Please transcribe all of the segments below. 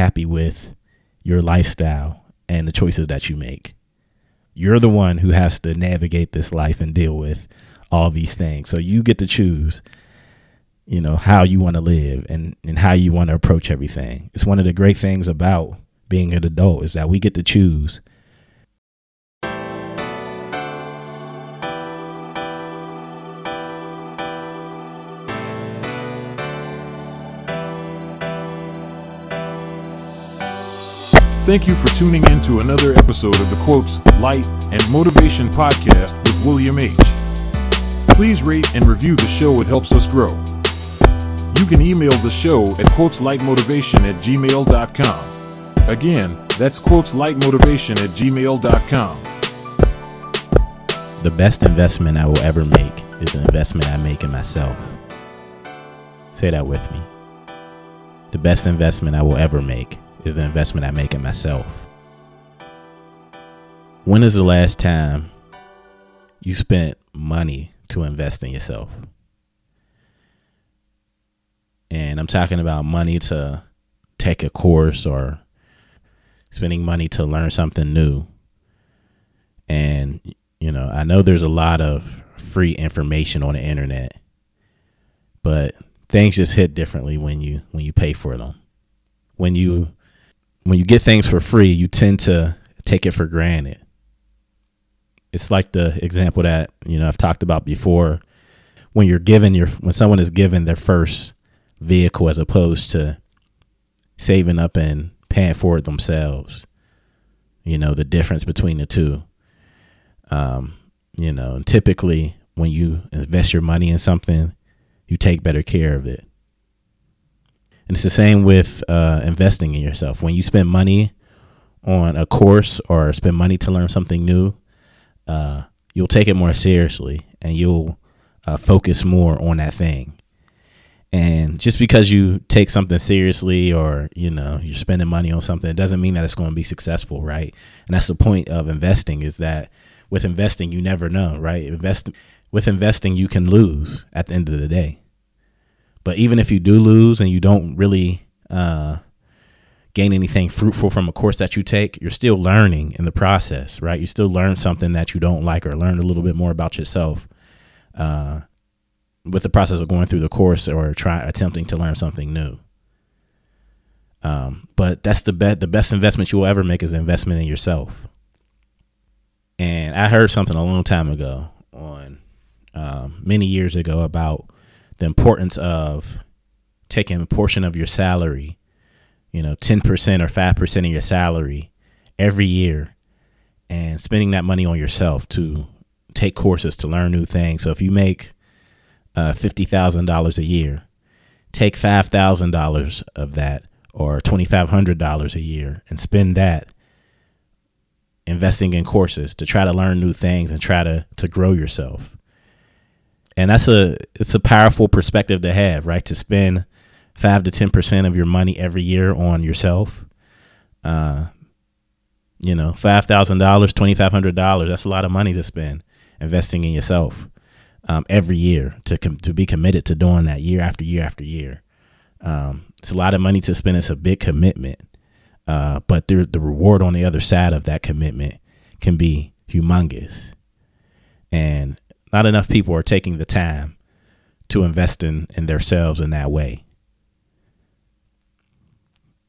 happy with your lifestyle and the choices that you make. You're the one who has to navigate this life and deal with all these things. So you get to choose, you know, how you want to live and, and how you want to approach everything. It's one of the great things about being an adult is that we get to choose Thank you for tuning in to another episode of the Quotes, Light, and Motivation podcast with William H. Please rate and review the show, it helps us grow. You can email the show at quoteslightmotivation at gmail.com. Again, that's quoteslightmotivation at gmail.com. the best investment I will ever make is an investment I make in myself. Say that with me. The best investment I will ever make is the investment I make in myself. When is the last time you spent money to invest in yourself? And I'm talking about money to take a course or spending money to learn something new. And, you know, I know there's a lot of free information on the internet, but things just hit differently when you when you pay for them. When you when you get things for free, you tend to take it for granted. It's like the example that, you know, I've talked about before. When you're given your when someone is given their first vehicle as opposed to saving up and paying for it themselves. You know, the difference between the two. Um, you know, typically when you invest your money in something, you take better care of it. And it's the same with uh, investing in yourself. When you spend money on a course or spend money to learn something new, uh, you'll take it more seriously and you'll uh, focus more on that thing. And just because you take something seriously or, you know, you're spending money on something, it doesn't mean that it's going to be successful, right? And that's the point of investing is that with investing, you never know, right? Invest with investing, you can lose at the end of the day. But even if you do lose and you don't really uh, gain anything fruitful from a course that you take, you're still learning in the process, right? You still learn something that you don't like or learn a little bit more about yourself uh, with the process of going through the course or try attempting to learn something new. Um, but that's the best the best investment you will ever make is an investment in yourself. And I heard something a long time ago on um, many years ago about the importance of taking a portion of your salary, you know, 10% or 5% of your salary every year and spending that money on yourself to take courses to learn new things. So if you make uh, $50,000 a year, take $5,000 of that or $2,500 a year and spend that investing in courses to try to learn new things and try to, to grow yourself and that's a it's a powerful perspective to have right? To spend five to ten percent of your money every year on yourself. Uh you know five thousand dollars twenty five hundred dollars that's a lot of money to spend investing in yourself um, every year to com- to be committed to doing that year after year after year. Um, it's a lot of money to spend it's a big commitment. Uh, but the the reward on the other side of that commitment can be humongous. And not enough people are taking the time to invest in, in themselves in that way.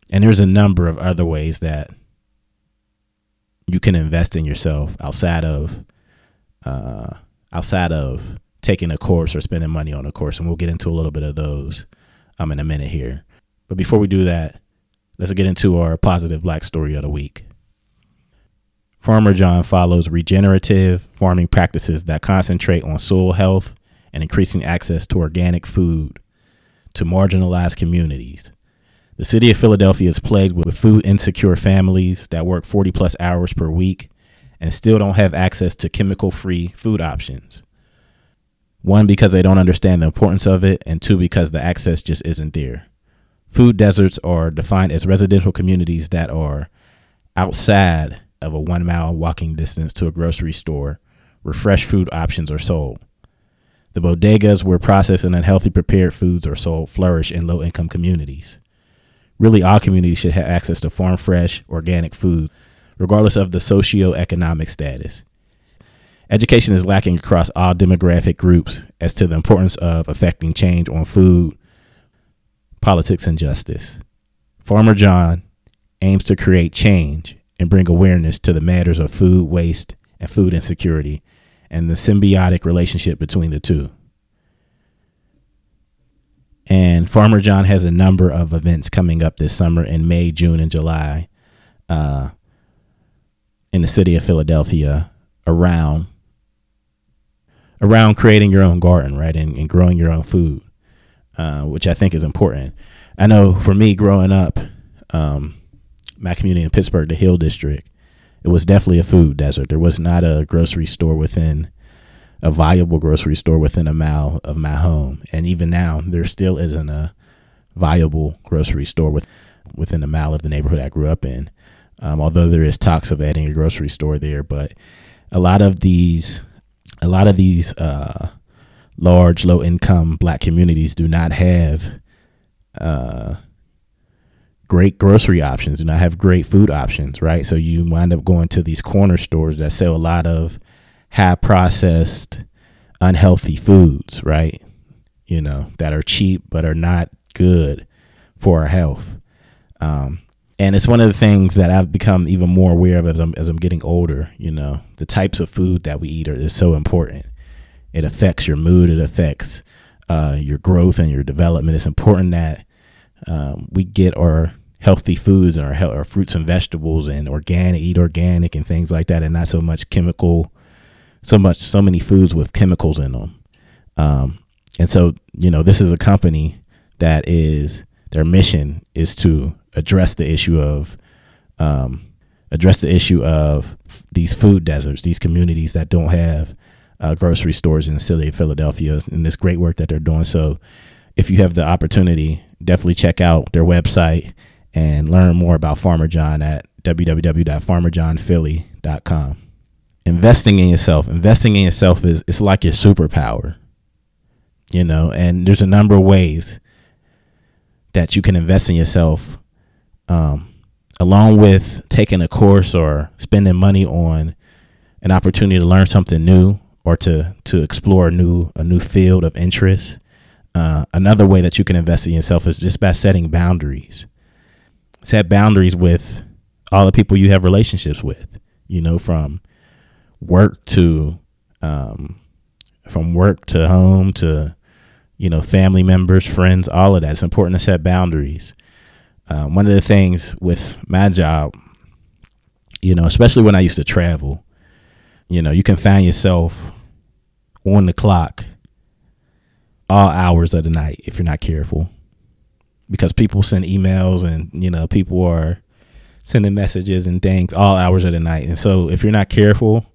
And there's a number of other ways that you can invest in yourself outside of uh, outside of taking a course or spending money on a course, and we'll get into a little bit of those um in a minute here. But before we do that, let's get into our positive black story of the week. Farmer John follows regenerative farming practices that concentrate on soil health and increasing access to organic food to marginalized communities. The city of Philadelphia is plagued with food insecure families that work 40 plus hours per week and still don't have access to chemical free food options. One, because they don't understand the importance of it, and two, because the access just isn't there. Food deserts are defined as residential communities that are outside of a one mile walking distance to a grocery store where fresh food options are sold. The bodegas where processed and unhealthy prepared foods are sold flourish in low income communities. really all communities should have access to farm fresh, organic food, regardless of the socioeconomic status. Education is lacking across all demographic groups as to the importance of affecting change on food, politics, and justice. Farmer John aims to create change and bring awareness to the matters of food waste and food insecurity and the symbiotic relationship between the two. And Farmer John has a number of events coming up this summer in May, June, and July uh, in the city of Philadelphia around around creating your own garden, right, and, and growing your own food, uh, which I think is important. I know for me growing up, um, my community in Pittsburgh, the Hill District, it was definitely a food desert. There was not a grocery store within a viable grocery store within a mile of my home, and even now there still isn't a viable grocery store with, within a mile of the neighborhood I grew up in. Um, although there is talks of adding a grocery store there, but a lot of these a lot of these uh, large, low income black communities do not have uh, great grocery options, and I have great food options, right? So you wind up going to these corner stores that sell a lot of high processed, unhealthy foods, right? You know, that are cheap but are not good for our health. Um, and it's one of the things that I've become even more aware of as I'm as I'm getting older. You know, the types of food that we eat are is so important. It affects your mood. It affects uh, your growth and your development. It's important that um, we get our healthy foods and our, fruits and vegetables and organic, eat organic and things like that, and not so much chemical, so much so many foods with chemicals in them. Um, and so, you know, this is a company that is their mission is to address the issue of um, address the issue of these food deserts, these communities that don't have uh, grocery stores in the city of Philadelphia, and this great work that they're doing. So, if you have the opportunity, definitely check out their website and learn more about Farmer John at www.farmerjohnphilly.com. Investing in yourself, investing in yourself is it's like your superpower, you know. And there's a number of ways that you can invest in yourself um, along with taking a course or spending money on an opportunity to learn something new or to to explore a new a new field of interest. Uh, another way that you can invest in yourself is just by setting boundaries. Set boundaries with all the people you have relationships with. You know, from work to um, from work to home to you know family members, friends, all of that. It's important to set boundaries. Um, one of the things with my job, you know, especially when I used to travel, you know, you can find yourself on the clock all hours of the night if you're not careful because people send emails and you know people are sending messages and things all hours of the night. And so if you're not careful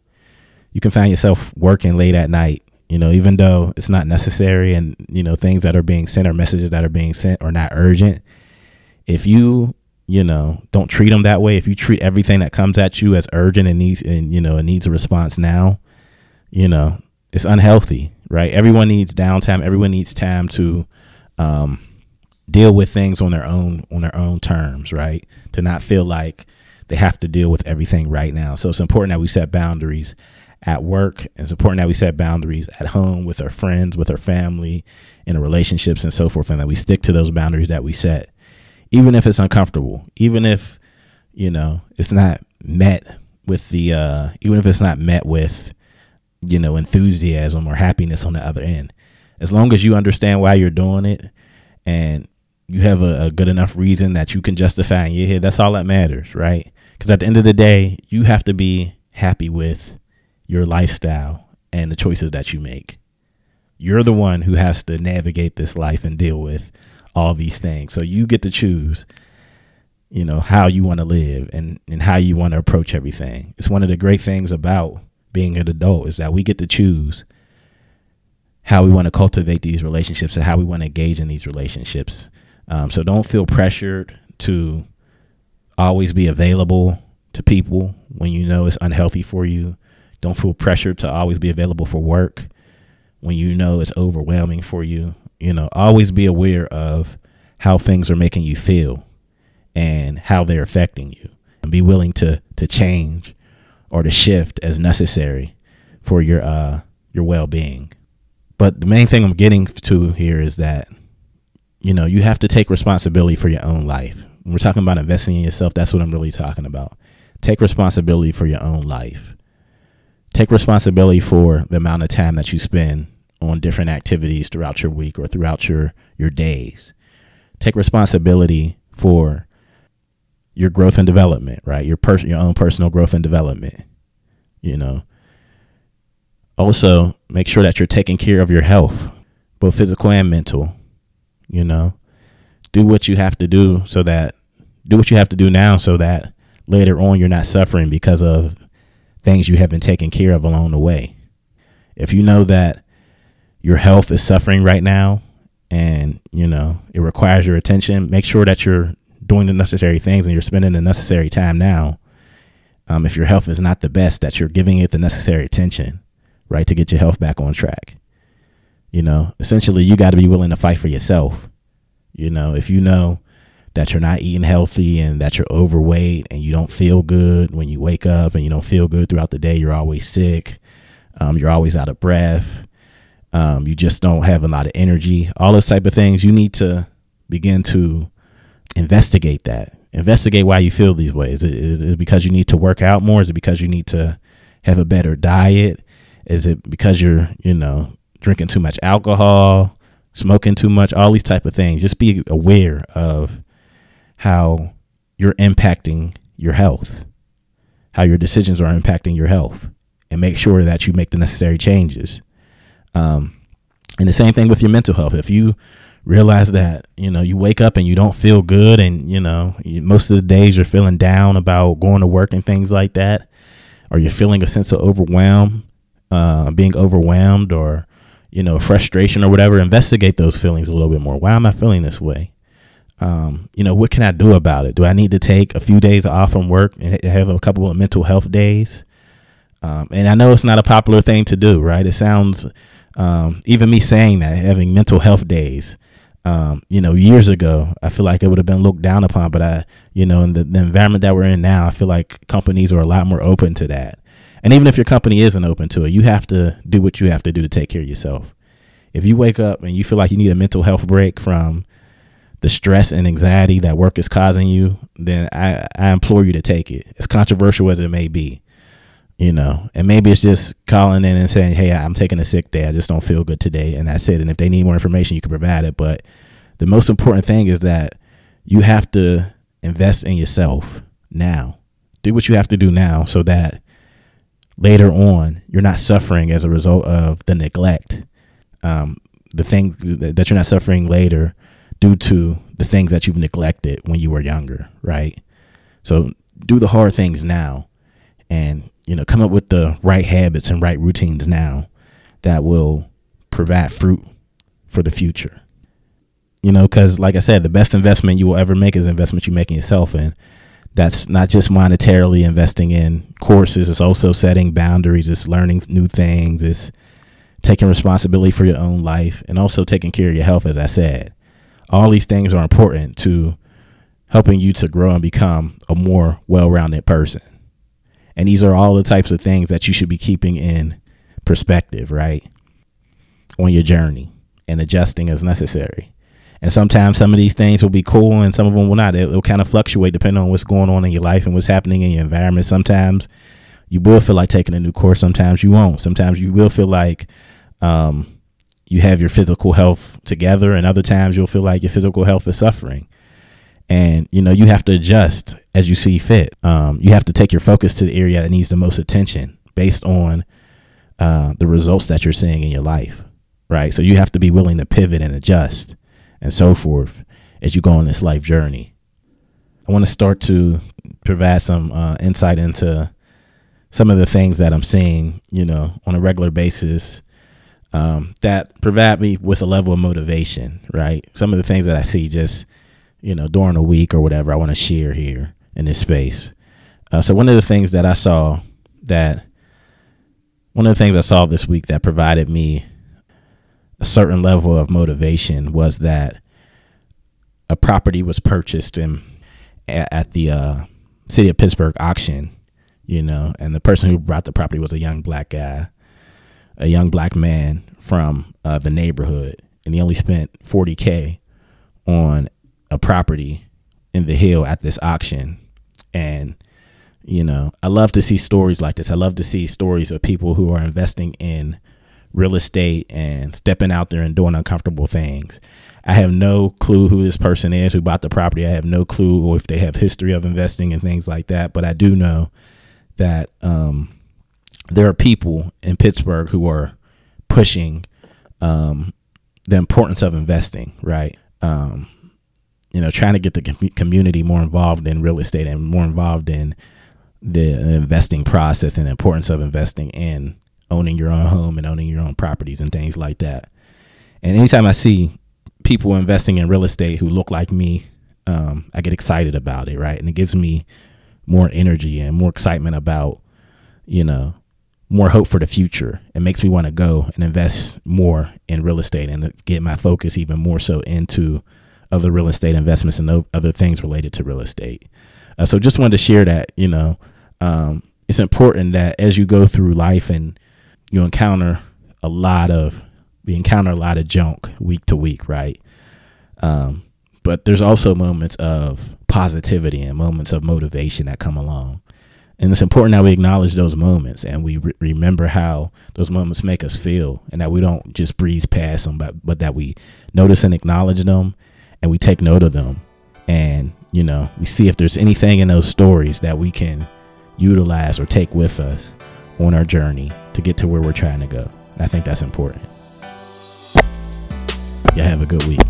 you can find yourself working late at night you know even though it's not necessary and you know things that are being sent or messages that are being sent are not urgent. If you you know don't treat them that way if you treat everything that comes at you as urgent and needs and you know it needs a response now you know it's unhealthy right? Everyone needs downtime. Everyone needs time to um, deal with things on their own on their own terms right to not feel like they have to deal with everything right now so it's important that we set boundaries at work it's important that we set boundaries at home with our friends with our family in our relationships and so forth and that we stick to those boundaries that we set even if it's uncomfortable, even if you know it's not met with the uh, even if it's not met with you know enthusiasm or happiness on the other end. As long as you understand why you're doing it and you have a, a good enough reason that you can justify in your head, that's all that matters, right? Because at the end of the day, you have to be happy with your lifestyle and the choices that you make. You're the one who has to navigate this life and deal with all these things. So you get to choose, you know, how you want to live and, and how you want to approach everything. It's one of the great things about being an adult is that we get to choose how we want to cultivate these relationships and how we want to engage in these relationships. Um, so don't feel pressured to always be available to people when you know it's unhealthy for you. Don't feel pressured to always be available for work when you know it's overwhelming for you. You know, always be aware of how things are making you feel and how they're affecting you and be willing to to change or to shift as necessary for your uh your well-being. But the main thing I'm getting to here is that you know, you have to take responsibility for your own life. When we're talking about investing in yourself, that's what I'm really talking about. Take responsibility for your own life. Take responsibility for the amount of time that you spend on different activities throughout your week or throughout your your days. Take responsibility for your growth and development, right? Your person your own personal growth and development. You know. Also, make sure that you're taking care of your health, both physical and mental. You know. Do what you have to do so that do what you have to do now so that later on you're not suffering because of things you haven't taken care of along the way. If you know that your health is suffering right now and you know it requires your attention make sure that you're doing the necessary things and you're spending the necessary time now um, if your health is not the best that you're giving it the necessary attention right to get your health back on track you know essentially you got to be willing to fight for yourself you know if you know that you're not eating healthy and that you're overweight and you don't feel good when you wake up and you don't feel good throughout the day you're always sick um, you're always out of breath um, you just don't have a lot of energy, all those type of things. You need to begin to investigate that. Investigate why you feel these ways. Is it, is it because you need to work out more? Is it because you need to have a better diet? Is it because you're, you know, drinking too much alcohol, smoking too much, all these type of things? Just be aware of how you're impacting your health, how your decisions are impacting your health, and make sure that you make the necessary changes. Um, and the same thing with your mental health. If you realize that you know you wake up and you don't feel good, and you know you, most of the days you're feeling down about going to work and things like that, or you're feeling a sense of overwhelm, uh, being overwhelmed, or you know frustration or whatever, investigate those feelings a little bit more. Why am I feeling this way? Um, you know, what can I do about it? Do I need to take a few days off from work and have a couple of mental health days? Um, and I know it's not a popular thing to do, right? It sounds um, even me saying that, having mental health days, um, you know, years ago, I feel like it would have been looked down upon. But I, you know, in the, the environment that we're in now, I feel like companies are a lot more open to that. And even if your company isn't open to it, you have to do what you have to do to take care of yourself. If you wake up and you feel like you need a mental health break from the stress and anxiety that work is causing you, then I, I implore you to take it, as controversial as it may be you know, and maybe it's just calling in and saying, "Hey, I'm taking a sick day. I just don't feel good today," and that's it. And if they need more information, you can provide it. But the most important thing is that you have to invest in yourself now. Do what you have to do now, so that later on you're not suffering as a result of the neglect. Um, the thing that you're not suffering later due to the things that you've neglected when you were younger, right? So do the hard things now and you know, come up with the right habits and right routines now that will provide fruit for the future. You know, because like I said, the best investment you will ever make is investment you make in yourself. And that's not just monetarily investing in courses, it's also setting boundaries, it's learning new things, it's taking responsibility for your own life, and also taking care of your health, as I said. All these things are important to helping you to grow and become a more well rounded person. And these are all the types of things that you should be keeping in perspective, right? On your journey and adjusting as necessary. And sometimes some of these things will be cool and some of them will not. It'll, kind of fluctuate depending on what's going on in your life and what's happening in your environment. Sometimes you will feel like taking a new course. Sometimes you won't. Sometimes you will feel like um, you have your physical health together, and other times you'll feel like your physical health is suffering and you know you have to adjust as you see fit um, you have to take your focus to the area that needs the most attention based on uh, the results that you're seeing in your life right so you have to be willing to pivot and adjust and so forth as you go on this life journey i want to start to provide some uh, insight into some of the things that i'm seeing you know on a regular basis um, that provide me with a level of motivation right some of the things that i see just you know, during a week or whatever I want to share here in this space. Uh, so one of the things that I saw that one of the things I saw this week that provided me a certain level of motivation was that a property was purchased and at, the uh, city of Pittsburgh auction, you know, and the person who brought the property was a young black guy, a young black man from uh, the neighborhood, and he only spent 40k on a property in the hill at this auction, and you know, I love to see stories like this. I love to see stories of people who are investing in real estate and stepping out there and doing uncomfortable things. I have no clue who this person is who bought the property. I have no clue or if they have history of investing and things like that. But I do know that um, there are people in Pittsburgh who are pushing um, the importance of investing, right? Um, you know, trying to get the com- community more involved in real estate and more involved in the investing process and the importance of investing in owning your own home and owning your own properties and things like that. And anytime I see people investing in real estate who look like me, um, I get excited about it, right? And it gives me more energy and more excitement about, you know, more hope for the future. It makes me want to go and invest more in real estate and get my focus even more so into other real estate investments and other things related to real estate. Uh, so just wanted to share that, you know, um, it's important that as you go through life and you encounter a lot of we encounter a lot of junk week to week, right? Um, but there's also moments of positivity and moments of motivation that come along. And it's important that we acknowledge those moments and we re- remember how those moments make us feel and that we don't just breeze past them, but, but that we notice and acknowledge them and we take note of them. And, you know, we see if there's anything in those stories that we can utilize or take with us on our journey to get to where we're trying to go. And I think that's important. You have a good week.